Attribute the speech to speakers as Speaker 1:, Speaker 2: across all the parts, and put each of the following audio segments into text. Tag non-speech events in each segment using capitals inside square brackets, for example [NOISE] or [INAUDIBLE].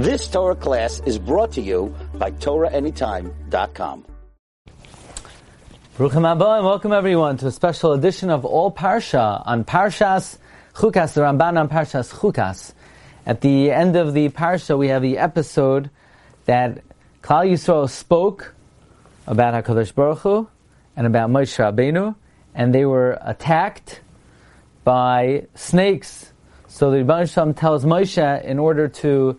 Speaker 1: This Torah class is brought to you by TorahAnytime.com.
Speaker 2: Baruch and welcome everyone to a special edition of All Parsha on Parshas Chukas, the Ramban on Parshas Chukas. At the end of the Parsha, we have the episode that Klal Yisrael spoke about HaKadosh Baruch Hu and about Moshe Rabbeinu, and they were attacked by snakes. So the Rebbe tells Moshe in order to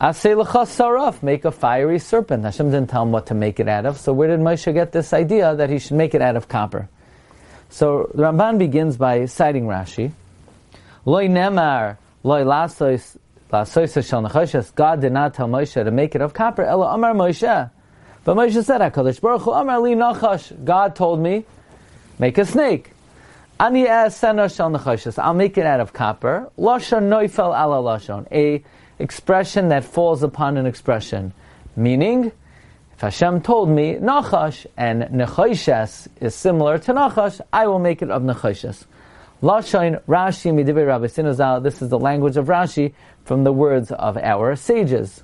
Speaker 2: "Asei saraf." Make a fiery serpent. Hashem didn't tell him what to make it out of. So where did Moshe get this idea that he should make it out of copper? So the Ramban begins by citing Rashi. Loi nemar loy lasois lasois shel nechoshes. God did not tell Moshe to make it of copper. Elo amar Moshe. But Moshe said, "Hakadosh Baruch Hu amar li nachash." God told me Make a snake. Ani shal I'll make it out of copper. Lashon noifel ala lashon. A expression that falls upon an expression. Meaning, if Hashem told me nachash and nechoshes is similar to nachash, I will make it of nechoshes. Lashon Rashi midibir Rabbi Sinazal. This is the language of Rashi from the words of our sages.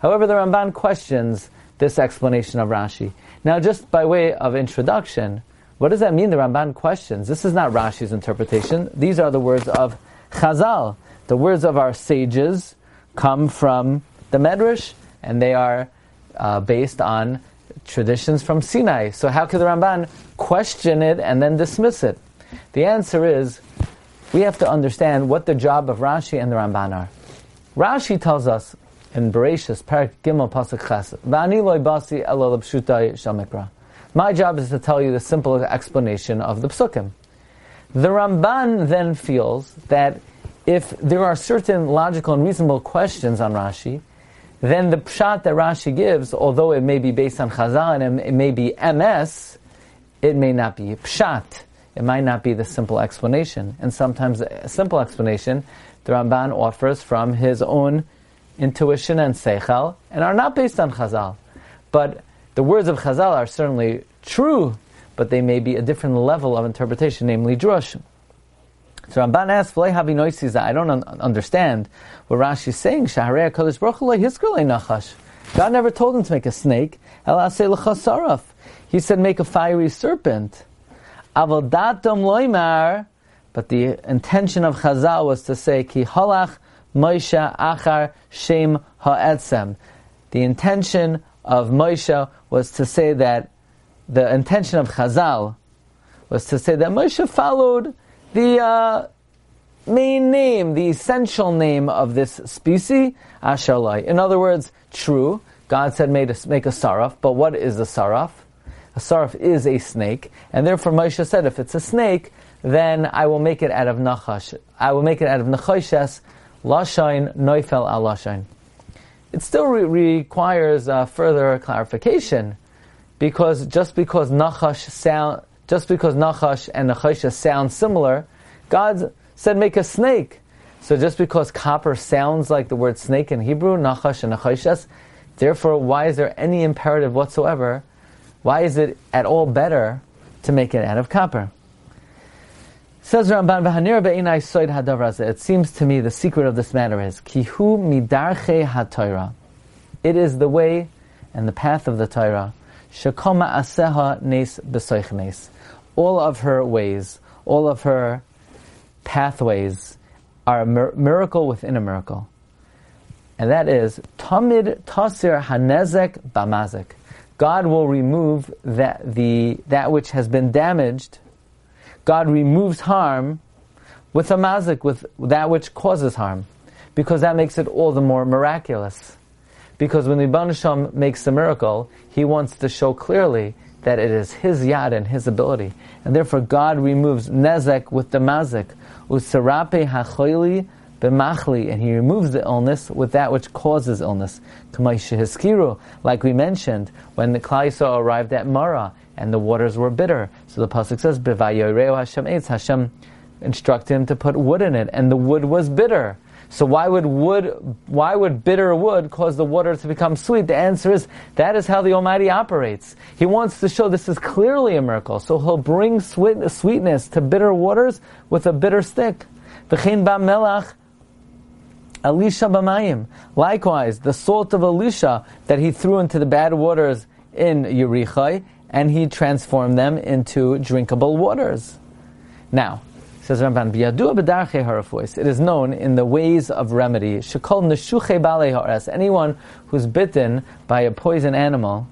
Speaker 2: However, the Ramban questions this explanation of Rashi. Now, just by way of introduction, what does that mean? The Ramban questions. This is not Rashi's interpretation. These are the words of Chazal. The words of our sages come from the Medrash, and they are uh, based on traditions from Sinai. So how could the Ramban question it and then dismiss it? The answer is we have to understand what the job of Rashi and the Ramban are. Rashi tells us in Bereshis, Parak Gimel Pasuk Ches, "V'ani loy basi elo shamikra." My job is to tell you the simple explanation of the psukim. The Ramban then feels that if there are certain logical and reasonable questions on Rashi, then the pshat that Rashi gives, although it may be based on Chazal and it may be emes, it may not be pshat. It might not be the simple explanation. And sometimes a simple explanation the Ramban offers from his own intuition and seichel and are not based on Chazal. But the words of Chazal are certainly true, but they may be a different level of interpretation, namely drush. So Ramban asks, I don't un- understand what Rashi is saying. God never told him to make a snake. He said, make a fiery serpent. But the intention of Chazal was to say, Ki halach Moshe achar shem ha'etzem. The intention of Moshe was to say that the intention of Chazal was to say that Moshe followed the uh, main name, the essential name of this species, Ashalai. In other words, true, God said make a, make a saraf, but what is a saraf? A saraf is a snake, and therefore Moshe said, if it's a snake, then I will make it out of nachash. I will make it out of nachoshes, lashain, noifel al lashain it still re- requires uh, further clarification, because just because nachash sound, just because nachash and nachasha sound similar, God said make a snake. So just because copper sounds like the word snake in Hebrew, nachash and nachashas, therefore why is there any imperative whatsoever? Why is it at all better to make it out of copper? Says Ramban, "V'hanir be'inai soid hadavar It seems to me the secret of this matter is kihu midarche haTorah. It is the way and the path of the Torah. Shekoma aseha nes b'soich All of her ways, all of her pathways, are a miracle within a miracle, and that is tamid tasir hanezek bamazik. God will remove that the that which has been damaged God removes harm with a mazik, with that which causes harm, because that makes it all the more miraculous. Because when the Banasham makes the miracle, he wants to show clearly that it is his yad and his ability. And therefore God removes nezek with the mazik. Usarape hachoili b'machli, and he removes the illness with that which causes illness. Like we mentioned, when the Klal arrived at Mara, and the waters were bitter. So the pasuk says, "B'vayoreu Hashem eitz." Hashem instructed him to put wood in it, and the wood was bitter. So why would wood, why would bitter wood cause the water to become sweet? The answer is that is how the Almighty operates. He wants to show this is clearly a miracle. So He'll bring sweet, sweetness to bitter waters with a bitter stick. V'chein ba melach Elisha b'mayim. Likewise, the salt of Elisha that he threw into the bad waters in Yerichai, and he transformed them into drinkable waters. Now, Says Ramban, It is known in the ways of remedy. Anyone who's bitten by a poison animal,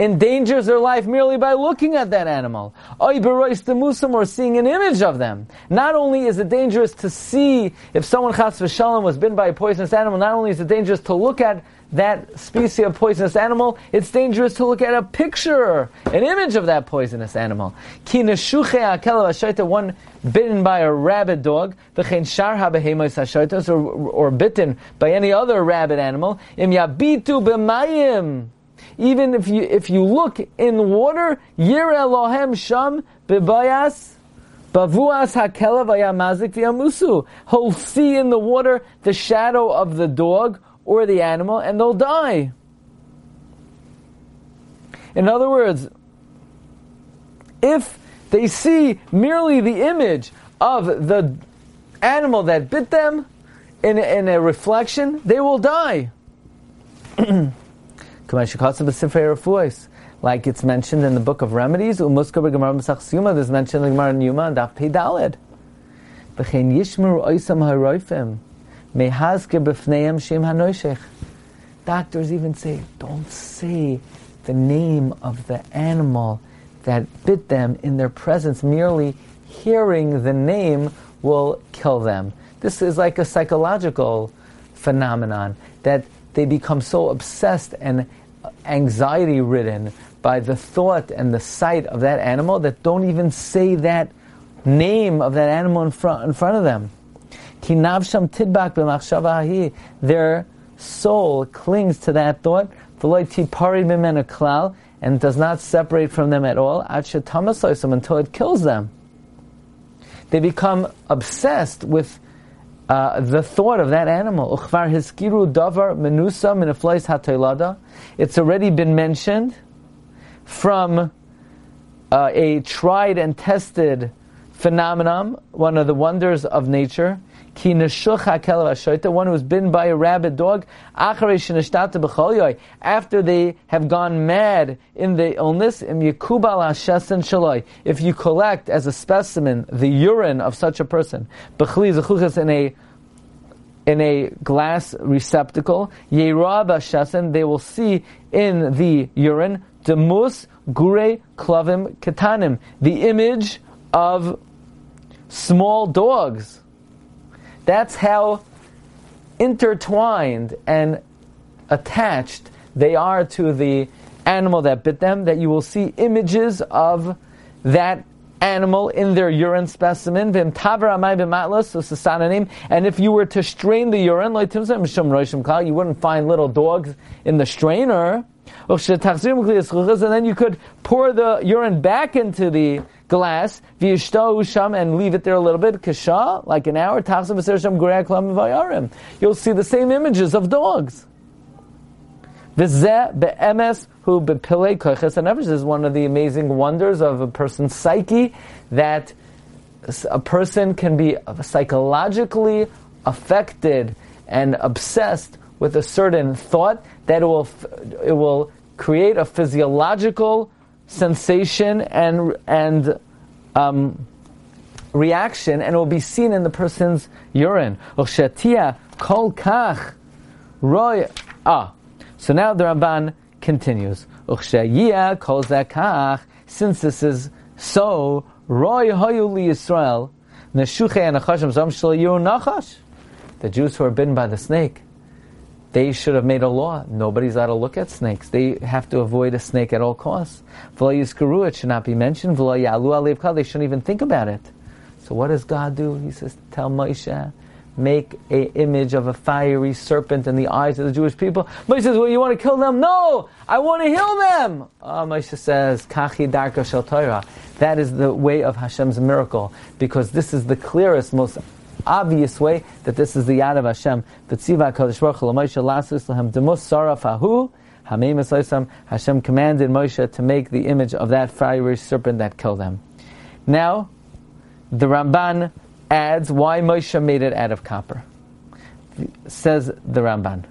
Speaker 2: endangers their life merely by looking at that animal. Oy musam or seeing an image of them. Not only is it dangerous to see if someone chas v'shalom was bitten by a poisonous animal, not only is it dangerous to look at that species of poisonous animal, it's dangerous to look at a picture, an image of that poisonous animal. One bitten by a rabid dog, or, or bitten by any other rabid animal. Even if you if you look in water, yir Elohem sham bebayas. Bavuas hakelav ayamazik v'yamusu. He'll see in the water the shadow of the dog or the animal and they'll die. In other words, if they see merely the image of the animal that bit them in, in a reflection, they will die. [CLEARS THROAT] like it's mentioned in the book of remedies, there's mentioned in Gemara Yuma and Daf Pey Daled. Doctors even say, don't say the name of the animal that bit them in their presence. Merely hearing the name will kill them. This is like a psychological phenomenon that they become so obsessed and anxiety ridden by the thought and the sight of that animal that don't even say that name of that animal in front, in front of them. Their soul clings to that thought. And does not separate from them at all until it kills them. They become obsessed with uh, the thought of that animal. It's already been mentioned from uh, a tried and tested phenomenon, one of the wonders of nature. Ki the one who bitten by a rabid dog, after they have gone mad in the illness, if you collect as a specimen the urine of such a person, in a in a glass receptacle, they will see in the urine, demus gure klavim ketanim, the image of small dogs. That's how intertwined and attached they are to the animal that bit them, that you will see images of that animal in their urine specimen. And if you were to strain the urine, you wouldn't find little dogs in the strainer. And then you could pour the urine back into the glass, sham, and leave it there a little bit, kasha, like an hour, you'll see the same images of dogs. be'emes hu bepilei koches and This is one of the amazing wonders of a person's psyche that a person can be psychologically affected and obsessed with a certain thought that it will, it will create a physiological sensation and and um, reaction, and it will be seen in the person's urine. kol kach roy. Ah, so now the Ramban continues. kol zakach. Since this is so, roy hoyuli Yisrael neshuche and zam nachash. The Jews who are bitten by the snake they should have made a law. Nobody's allowed to look at snakes. They have to avoid a snake at all costs. It should not be mentioned. They shouldn't even think about it. So what does God do? He says, tell Moshe, make a image of a fiery serpent in the eyes of the Jewish people. Moshe says, well, you want to kill them? No! I want to heal them! Uh, Moshe says, Kachi Darka Shel Torah. That is the way of Hashem's miracle, because this is the clearest, most obvious way that this is the Yad of Hashem. V'tziva HaKadosh Baruch Hu Moshe lasus lahem demus saraf hahu Hashem commanded Moshe to make the image of that fiery serpent that killed them. Now, the Ramban adds why Moshe made it out of copper. Says the Ramban.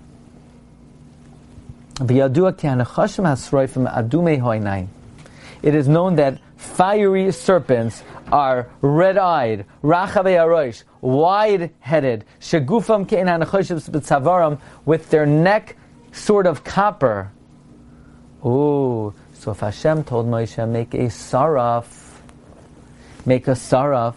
Speaker 2: It is known that fiery serpents are red-eyed, rachavei wide-headed, shegufam kein with their neck sort of copper. Ooh, so if Hashem told Moshe, make a saraf, make a saraf,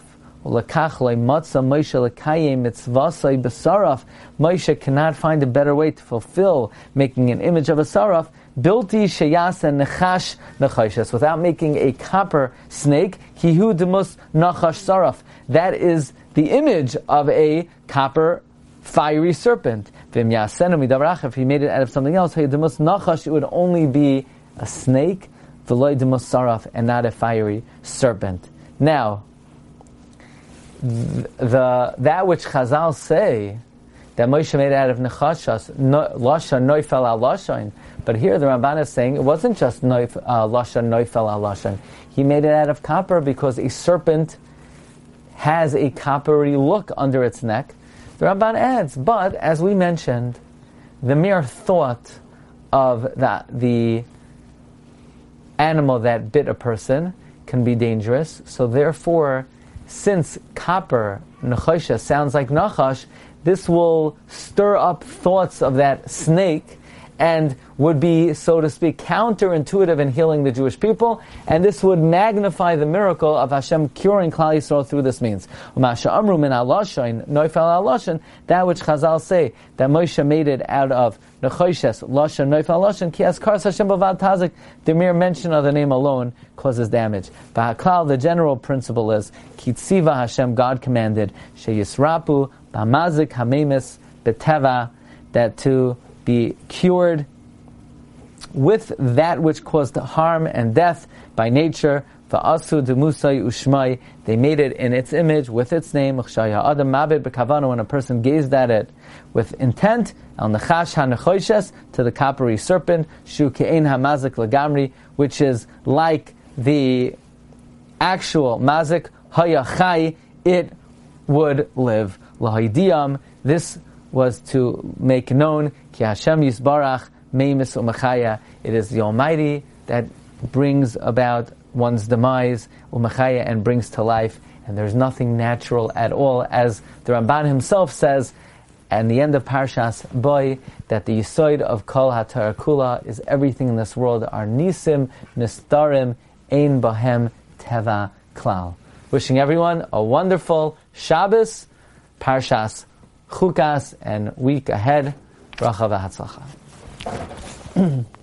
Speaker 2: Moshe cannot find a better way to fulfill making an image of a saraf, bilti sheyasa nechash nechashes, without making a copper snake, hihu demus nachash saraf. That is the image of a copper fiery serpent. If he made it out of something else, it would only be a snake, saraf, and not a fiery serpent. Now, the that which Chazal say that Moshe made out of nechashas, no, lashan noifel al lashan. But here the Ramban is saying it wasn't just noif, uh, lashan noifel al lashan. He made it out of copper because a serpent has a coppery look under its neck, the Ramban adds, but as we mentioned, the mere thought of that the animal that bit a person can be dangerous. So therefore, since copper nechosha sounds like nachash, this will stir up thoughts of that snake and would be, so to speak, counterintuitive in healing the Jewish people, and this would magnify the miracle of Hashem curing Klal Yisrael through this means. That which Chazal say that Moshe made it out of nechoshes lashon noifal lashon ki kars Hashem bavad tazik. The mere mention of the name alone causes damage. But the general principle is kitziva Hashem God commanded sheyisrapu bamazik hamemis beteva that to be cured with that which caused harm and death by nature. Va'asu demusay ushmai. They made it in its image with its name. Adam mabed bekavano. When a person gazed at it with intent, al nechash hanechoshes to the coppery serpent. Shu ke'en hamazik lagamri, which is like the actual mazik hayachai. It would live lahidiyam. This was to make known Ki Hashem Yisbarach Meimis Umachaya. It is the Almighty that brings about one's demise, Umachaya, and brings to life. And there's nothing natural at all, as the Ramban himself says, and the end of Parshas Boy, that the Yisoid of Kol HaTorah Kula is everything in this world are Nisim, Nistarim, Ein Bahem, Teva, Klal. Wishing everyone a wonderful Shabbos, Parshas Chukas, and week ahead. Bracha v'hatzlacha. [CLEARS THROAT]